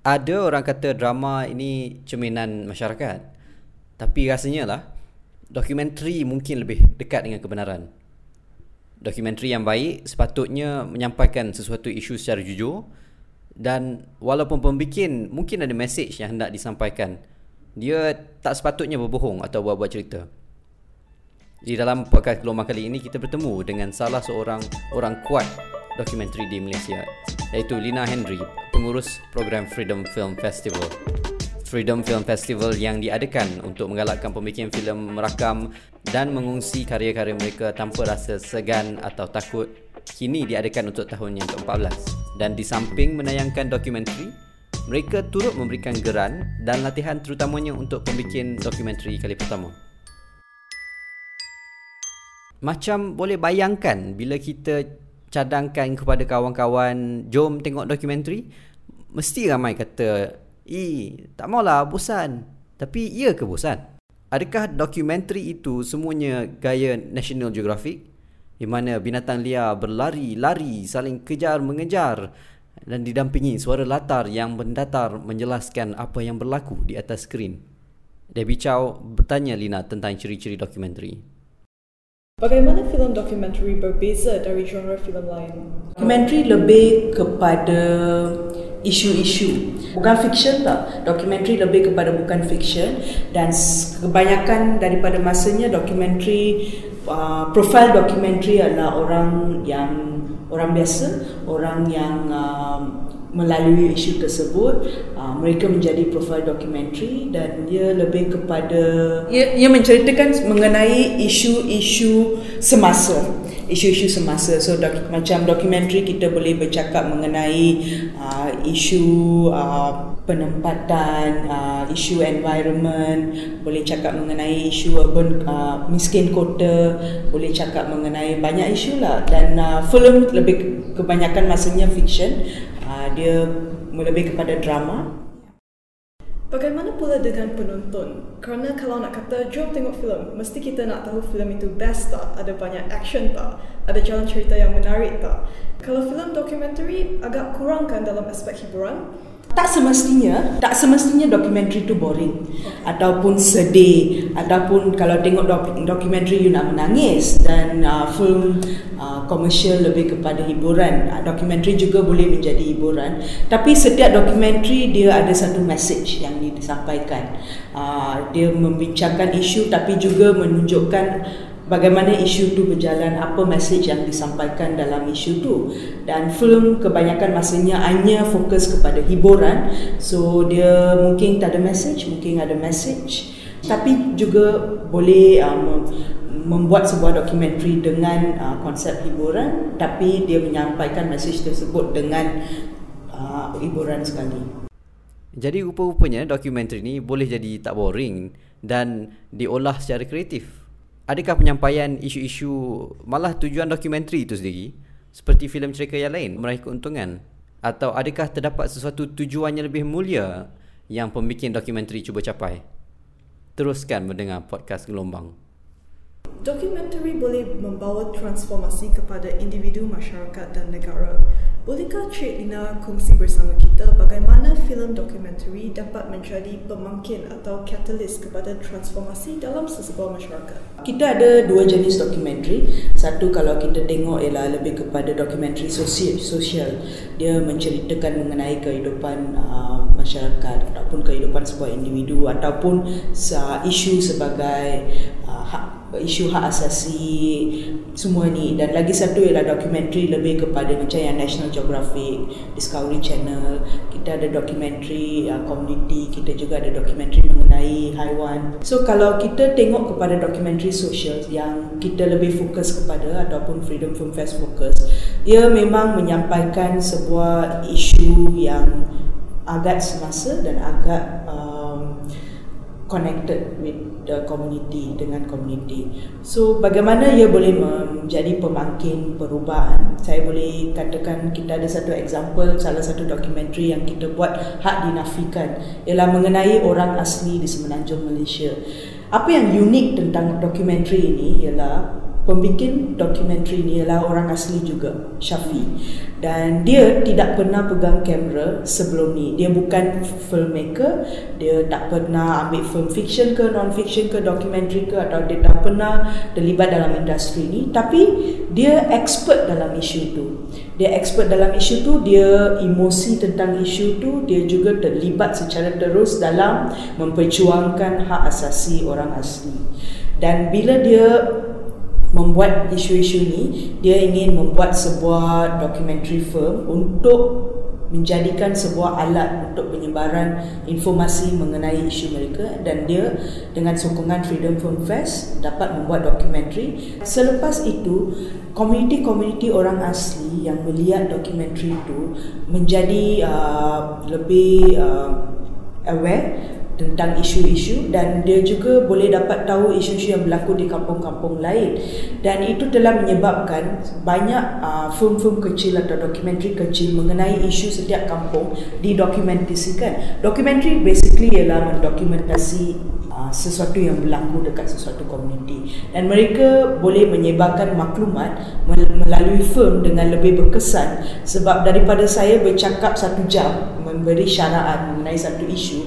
Ada orang kata drama ini cerminan masyarakat. Tapi rasanya lah dokumentari mungkin lebih dekat dengan kebenaran. Dokumentari yang baik sepatutnya menyampaikan sesuatu isu secara jujur dan walaupun pembikin mungkin ada message yang hendak disampaikan, dia tak sepatutnya berbohong atau buat-buat cerita. Di dalam podcast gelombang kali ini kita bertemu dengan salah seorang orang kuat dokumentari di Malaysia iaitu Lina Henry, pengurus program Freedom Film Festival. Freedom Film Festival yang diadakan untuk menggalakkan pembikin filem merakam dan mengungsi karya-karya mereka tanpa rasa segan atau takut kini diadakan untuk tahun yang ke-14 dan di samping menayangkan dokumentari mereka turut memberikan geran dan latihan terutamanya untuk pembikin dokumentari kali pertama. Macam boleh bayangkan bila kita cadangkan kepada kawan-kawan jom tengok dokumentari mesti ramai kata eh tak maulah bosan. Tapi ia ke bosan? Adakah dokumentari itu semuanya gaya National Geographic? Di mana binatang liar berlari-lari saling kejar mengejar dan didampingi suara latar yang mendatar menjelaskan apa yang berlaku di atas skrin. Debbie Chow bertanya Lina tentang ciri-ciri dokumentari. Bagaimana filem dokumentari berbeza dari genre filem lain? Dokumentari lebih kepada isu-isu. Bukan fiction tak. Dokumentari lebih kepada bukan fiction dan kebanyakan daripada masanya dokumentari uh, profil dokumentari adalah orang yang orang biasa, orang yang uh, melalui isu tersebut uh, mereka menjadi profil dokumentari dan dia lebih kepada ia, ia menceritakan mengenai isu-isu semasa isu-isu semasa. So dok, macam dokumentari kita boleh bercakap mengenai uh, isu uh, penempatan uh, isu environment boleh cakap mengenai isu urban uh, miskin kota boleh cakap mengenai banyak isu lah. Dan uh, film lebih kebanyakan masanya fiction. Uh, dia lebih kepada drama Bagaimana pula dengan penonton? Kerana kalau nak kata jom tengok filem, mesti kita nak tahu filem itu best tak? Ada banyak action tak? Ada jalan cerita yang menarik tak? Kalau filem dokumentari agak kurang kan dalam aspek hiburan, tak semestinya tak semestinya dokumentari tu boring. Ataupun sedih ataupun kalau tengok dok- dokumentari you nak menangis. Dan uh, film uh, komersial lebih kepada hiburan. Uh, dokumentari juga boleh menjadi hiburan. Tapi setiap dokumentari dia ada satu message yang disampaikan. Uh, dia membincangkan isu tapi juga menunjukkan bagaimana isu tu berjalan, apa message yang disampaikan dalam isu tu. Dan film kebanyakan masanya hanya fokus kepada hiburan. So dia mungkin tak ada message, mungkin ada message. Tapi juga boleh um, membuat sebuah dokumentari dengan uh, konsep hiburan tapi dia menyampaikan message tersebut dengan uh, hiburan sekali. Jadi rupa-rupanya dokumentari ni boleh jadi tak boring dan diolah secara kreatif adakah penyampaian isu-isu malah tujuan dokumentari itu sendiri? Seperti filem cerita yang lain meraih keuntungan? Atau adakah terdapat sesuatu tujuan yang lebih mulia yang pembikin dokumentari cuba capai? Teruskan mendengar podcast gelombang Dokumentari boleh membawa transformasi kepada individu, masyarakat dan negara. Bolehkah Cik Lina kongsi bersama kita bagaimana filem dokumentari dapat menjadi pemangkin atau katalis kepada transformasi dalam sesebuah masyarakat? Kita ada dua jenis dokumentari. Satu kalau kita tengok ialah lebih kepada dokumentari sosial. sosial. Dia menceritakan mengenai kehidupan uh, masyarakat ataupun kehidupan sebuah individu ataupun uh, isu sebagai uh, isu hak asasi semua ni. Dan lagi satu ialah dokumentari lebih kepada macam yang National Geographic, Discovery Channel, kita ada dokumentari uh, community, kita juga ada dokumentari mengenai haiwan. So kalau kita tengok kepada dokumentari sosial yang kita lebih fokus kepada ataupun Freedom Film Fest fokus, ia memang menyampaikan sebuah isu yang agak semasa dan agak um, connected with the community dengan community. So bagaimana ia boleh menjadi pemangkin perubahan? Saya boleh katakan kita ada satu example salah satu dokumentari yang kita buat hak dinafikan ialah mengenai orang asli di semenanjung Malaysia. Apa yang unik tentang dokumentari ini ialah pembikin dokumentari ni ialah orang asli juga Syafi dan dia tidak pernah pegang kamera sebelum ni. Dia bukan filmmaker dia tak pernah ambil film fiction ke non fiction ke dokumentari ke atau dia tak pernah terlibat dalam industri ni. Tapi dia expert dalam isu tu. Dia expert dalam isu tu dia emosi tentang isu tu dia juga terlibat secara terus dalam memperjuangkan hak asasi orang asli. Dan bila dia membuat isu-isu ni dia ingin membuat sebuah documentary film untuk menjadikan sebuah alat untuk penyebaran informasi mengenai isu mereka dan dia dengan sokongan Freedom Film Fest dapat membuat dokumentari. Selepas itu, komuniti-komuniti orang asli yang melihat dokumentari itu menjadi uh, lebih uh, aware tentang isu-isu dan dia juga boleh dapat tahu isu-isu yang berlaku di kampung-kampung lain dan itu telah menyebabkan banyak uh, film-film kecil atau dokumentari kecil mengenai isu setiap kampung didokumentasikan. Dokumentari basically ialah mendokumentasi sesuatu yang berlaku dekat sesuatu komuniti. Dan mereka boleh menyebarkan maklumat melalui film dengan lebih berkesan. Sebab daripada saya bercakap satu jam memberi syaraan mengenai satu isu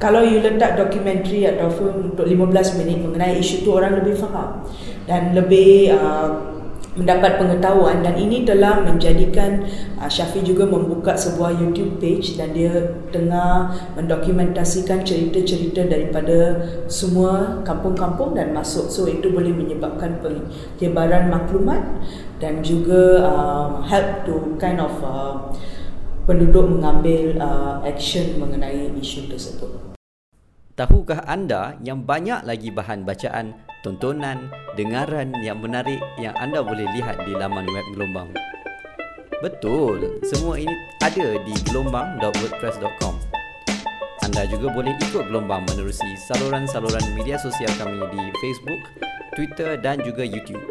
kalau you letak dokumentari atau film untuk 15 minit mengenai isu tu orang lebih faham. Dan lebih uh, mendapat pengetahuan dan ini telah menjadikan uh, Syafi juga membuka sebuah YouTube page dan dia tengah mendokumentasikan cerita-cerita daripada semua kampung-kampung dan masuk so itu boleh menyebabkan penyebaran maklumat dan juga uh, help to kind of uh, penduduk mengambil uh, action mengenai isu tersebut. Tahukah anda yang banyak lagi bahan bacaan, tontonan, dengaran yang menarik yang anda boleh lihat di laman web Gelombang? Betul, semua ini ada di gelombang.wordpress.com. Anda juga boleh ikut Gelombang menerusi saluran-saluran media sosial kami di Facebook, Twitter dan juga YouTube.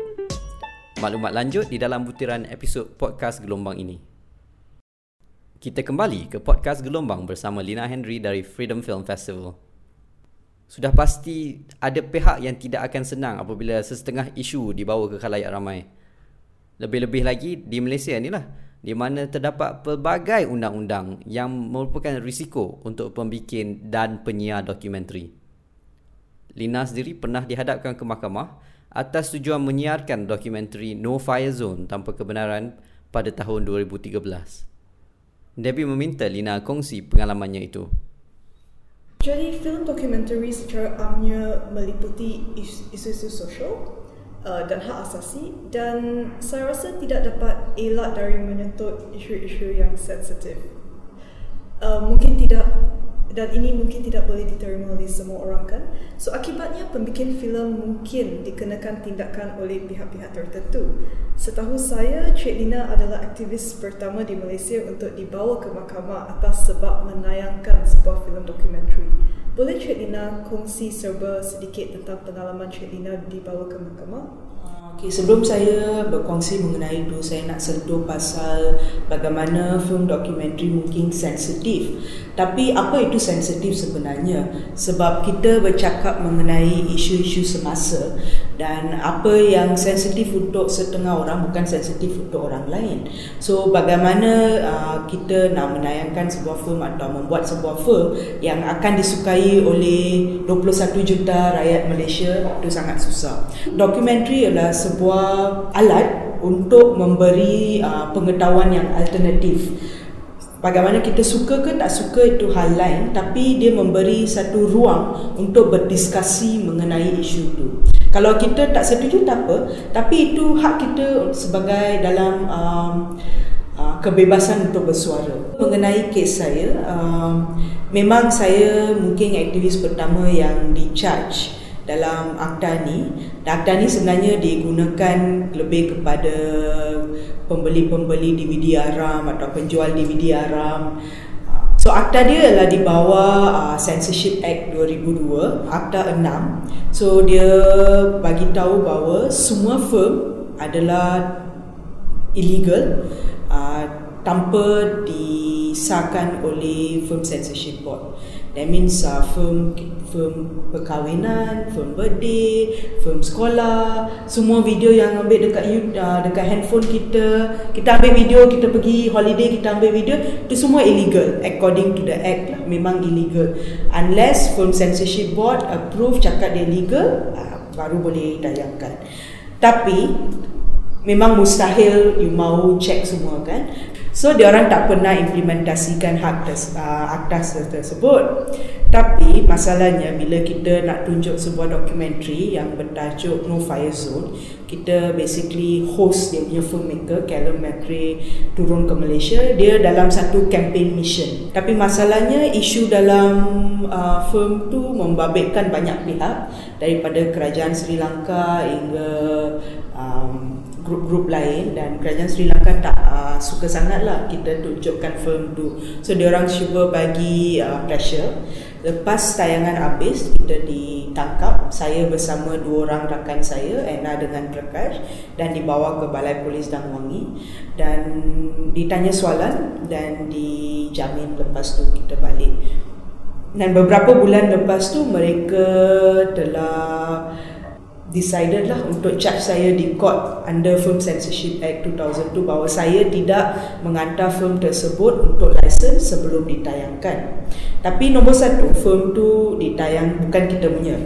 Maklumat lanjut di dalam butiran episod podcast Gelombang ini. Kita kembali ke podcast Gelombang bersama Lina Henry dari Freedom Film Festival sudah pasti ada pihak yang tidak akan senang apabila sesetengah isu dibawa ke khalayak ramai. Lebih-lebih lagi di Malaysia ni lah, di mana terdapat pelbagai undang-undang yang merupakan risiko untuk pembikin dan penyiar dokumentari. Lina sendiri pernah dihadapkan ke mahkamah atas tujuan menyiarkan dokumentari No Fire Zone tanpa kebenaran pada tahun 2013. Debbie meminta Lina kongsi pengalamannya itu. Jadi film dokumentari secara amnya meliputi isu-isu sosial uh, dan hak asasi dan saya rasa tidak dapat elak dari menyentuh isu-isu yang sensitif. Uh, mungkin tidak dan ini mungkin tidak boleh diterima oleh semua orang kan. So akibatnya pembikin filem mungkin dikenakan tindakan oleh pihak-pihak tertentu. Setahu saya, Cik Lina adalah aktivis pertama di Malaysia untuk dibawa ke mahkamah atas sebab menayangkan sebuah filem dokumentari. Boleh Cik Lina kongsi serba sedikit tentang pengalaman Cik Lina dibawa ke mahkamah? Okay, sebelum saya berkongsi mengenai itu, saya nak sentuh pasal bagaimana film dokumentari mungkin sensitif. Tapi apa itu sensitif sebenarnya? Sebab kita bercakap mengenai isu-isu semasa dan apa yang sensitif untuk setengah orang bukan sensitif untuk orang lain. So bagaimana uh, kita nak menayangkan sebuah film atau membuat sebuah film yang akan disukai oleh 21 juta rakyat Malaysia itu sangat susah. Dokumentari adalah sebuah alat untuk memberi uh, pengetahuan yang alternatif. Bagaimana kita suka ke tak suka itu hal lain tapi dia memberi satu ruang untuk berdiskusi mengenai isu itu. Kalau kita tak setuju tak apa. Tapi itu hak kita sebagai dalam um, uh, kebebasan untuk bersuara. Mengenai kes saya, um, memang saya mungkin aktivis pertama yang di charge dalam akta ni. Akta ni sebenarnya digunakan lebih kepada pembeli-pembeli DVD haram atau penjual DVD haram So akta dia adalah di bawah uh, Censorship Act 2002, akta 6. So dia bagi tahu bahawa semua firm adalah illegal uh, tanpa di disahkan oleh firm censorship board. That means uh, firm firm perkahwinan, firm birthday, firm sekolah, semua video yang ambil dekat uh, dekat handphone kita, kita ambil video, kita pergi holiday, kita ambil video, itu semua illegal according to the act lah, memang illegal. Unless firm censorship board approve cakap dia legal, uh, baru boleh tayangkan. Tapi memang mustahil you mau check semua kan. So dia orang tak pernah implementasikan hak tes, uh, akta tersebut. Tapi masalahnya bila kita nak tunjuk sebuah dokumentari yang bertajuk No Fire Zone, kita basically host dia punya filmmaker Callum McRae turun ke Malaysia. Dia dalam satu campaign mission. Tapi masalahnya isu dalam uh, film tu membabitkan banyak pihak daripada kerajaan Sri Lanka hingga um, grup-grup lain dan kerajaan Sri Lanka tak uh, suka sangatlah kita tunjukkan film tu. So dia orang cuba bagi uh, pressure. Lepas tayangan habis kita ditangkap saya bersama dua orang rakan saya Anna dengan Prakash dan dibawa ke Balai Polis Dangwangi dan ditanya soalan dan dijamin lepas tu kita balik. Dan beberapa bulan lepas tu mereka telah decided lah untuk charge saya di court under Film Censorship Act 2002 bahawa saya tidak menghantar film tersebut untuk license sebelum ditayangkan. Tapi nombor satu, film tu ditayang bukan kita punya.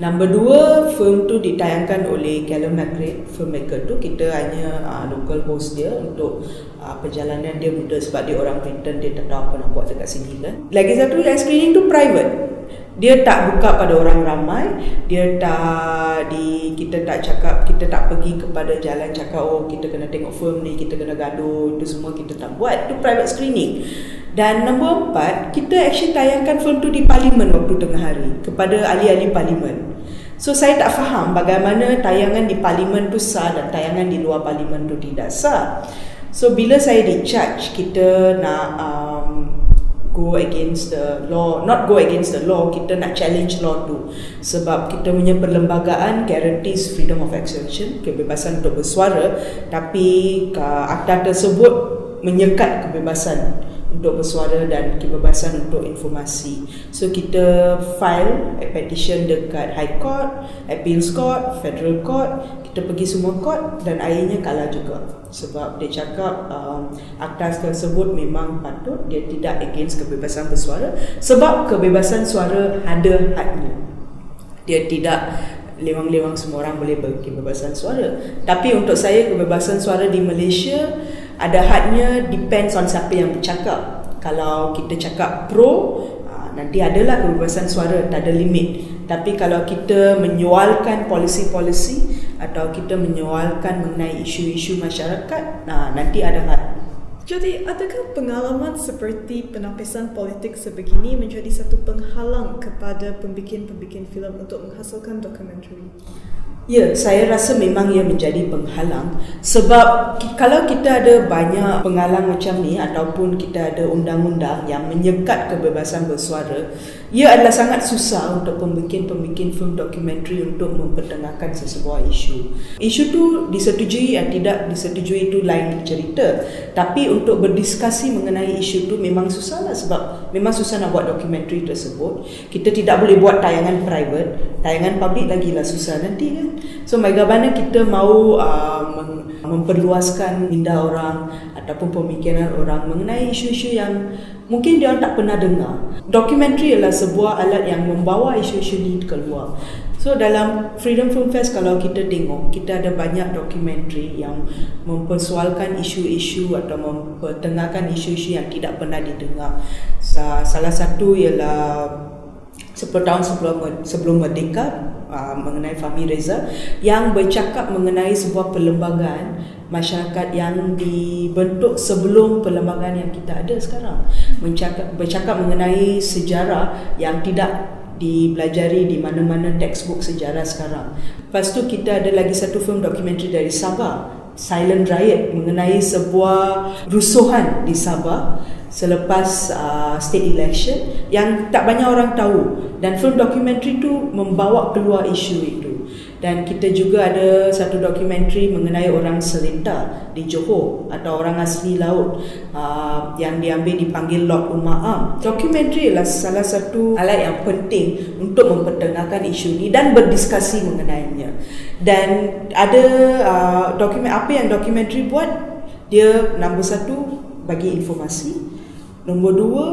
Nombor dua, film tu ditayangkan oleh Callum McRae, filmmaker tu. Kita hanya uh, local host dia untuk uh, perjalanan dia mudah sebab dia orang Britain, dia tak tahu apa nak buat dekat sini kan. Lagi satu, yang screening tu private dia tak buka pada orang ramai dia tak di kita tak cakap kita tak pergi kepada jalan cakap oh kita kena tengok film ni kita kena gaduh itu semua kita tak buat. Itu private screening. Dan nombor empat kita actually tayangkan film tu di parlimen waktu tengah hari kepada ahli-ahli parlimen. So saya tak faham bagaimana tayangan di parlimen tu sah dan tayangan di luar parlimen tu tidak sah. So bila saya di charge kita nak um, go against the law not go against the law kita nak challenge law tu. Sebab kita punya perlembagaan guarantees freedom of expression kebebasan untuk bersuara tapi akta tersebut menyekat kebebasan untuk bersuara dan kebebasan untuk informasi. So kita file a petition dekat High Court, Appeals Court, Federal Court, kita pergi semua court dan akhirnya kalah juga. Sebab dia cakap um, akta tersebut memang patut, dia tidak against kebebasan bersuara sebab kebebasan suara ada hadnya. Dia tidak lewang-lewang semua orang boleh berkebebasan suara. Tapi untuk saya kebebasan suara di Malaysia ada hadnya depends on siapa yang bercakap. Kalau kita cakap pro ah, nanti adalah kebebasan suara tak ada limit. Tapi kalau kita menyualkan polisi-polisi atau kita menyualkan mengenai isu-isu masyarakat nah nanti ada had. Jadi, adakah pengalaman seperti penapisan politik sebegini menjadi satu penghalang kepada pembikin-pembikin filem untuk menghasilkan dokumentari? Ya, saya rasa memang ia menjadi penghalang. Sebab kalau kita ada banyak penghalang macam ni ataupun kita ada undang-undang yang menyekat kebebasan bersuara, ia adalah sangat susah untuk pembikin-pembikin film dokumentari untuk mempertengahkan sesebuah isu. Isu tu disetujui atau tidak disetujui itu lain cerita. Tapi untuk berdiskusi mengenai isu tu memang susah lah sebab memang susah nak buat dokumentari tersebut. Kita tidak boleh buat tayangan private, tayangan public lagi lah susah nanti kan. So bagaimana kita mau uh, memperluaskan minda orang ataupun pemikiran orang mengenai isu-isu yang mungkin dia tak pernah dengar. Dokumentari adalah sebuah alat yang membawa isu-isu ini keluar. So dalam Freedom Film Fest kalau kita tengok, kita ada banyak dokumentari yang mempersoalkan isu-isu atau mempertengahkan isu-isu yang tidak pernah didengar. Salah satu ialah 10 tahun sebelum sebelum merdeka uh, mengenai Fahmi Reza yang bercakap mengenai sebuah perlembagaan masyarakat yang dibentuk sebelum perlembagaan yang kita ada sekarang. Bercakap, bercakap mengenai sejarah yang tidak dipelajari di mana-mana textbook sejarah sekarang. Lepas tu kita ada lagi satu film dokumentari dari Sabah, Silent Riot mengenai sebuah rusuhan di Sabah selepas uh, state election yang tak banyak orang tahu. Dan film dokumentari tu membawa keluar isu itu dan kita juga ada satu dokumentari mengenai orang Seletar di Johor atau orang asli laut uh, yang diambil dipanggil Lord Umar Am. Dokumentari adalah salah satu alat yang penting untuk mempertengahkan isu ini dan berdiskusi mengenainya. Dan ada uh, dokumen apa yang dokumentari buat? Dia nombor satu bagi informasi, nombor dua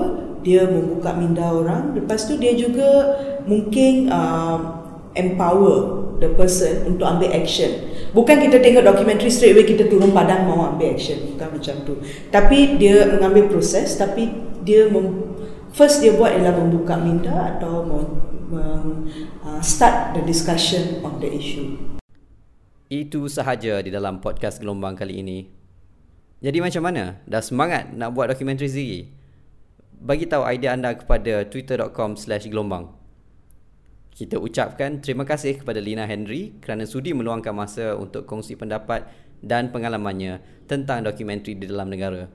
dia membuka minda orang lepas tu dia juga mungkin uh, empower the person untuk ambil action. Bukan kita tengok dokumentari straight away kita turun padang mau ambil action. Bukan macam tu. Tapi dia mengambil proses tapi dia mem, first dia buat ialah membuka minda atau mem, mem, uh, start the discussion on the issue. Itu sahaja di dalam podcast gelombang kali ini. Jadi macam mana? Dah semangat nak buat dokumentari sendiri? Bagi tahu idea anda kepada twitter.com slash gelombang. Kita ucapkan terima kasih kepada Lina Henry kerana sudi meluangkan masa untuk kongsi pendapat dan pengalamannya tentang dokumentari di dalam negara.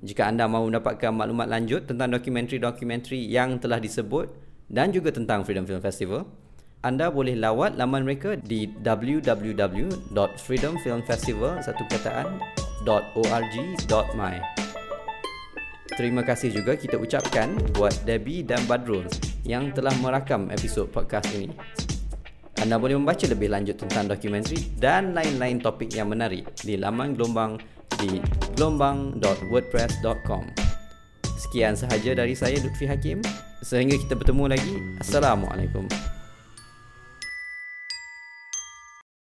Jika anda mahu mendapatkan maklumat lanjut tentang dokumentari-dokumentari yang telah disebut dan juga tentang Freedom Film Festival, anda boleh lawat laman mereka di www.freedomfilmfestival.org.my. Terima kasih juga kita ucapkan buat Debbie dan Badrul yang telah merakam episod podcast ini. Anda boleh membaca lebih lanjut tentang dokumentari dan lain-lain topik yang menarik di laman gelombang di gelombang.wordpress.com. Sekian sahaja dari saya Lutfi Hakim. Sehingga kita bertemu lagi. Assalamualaikum.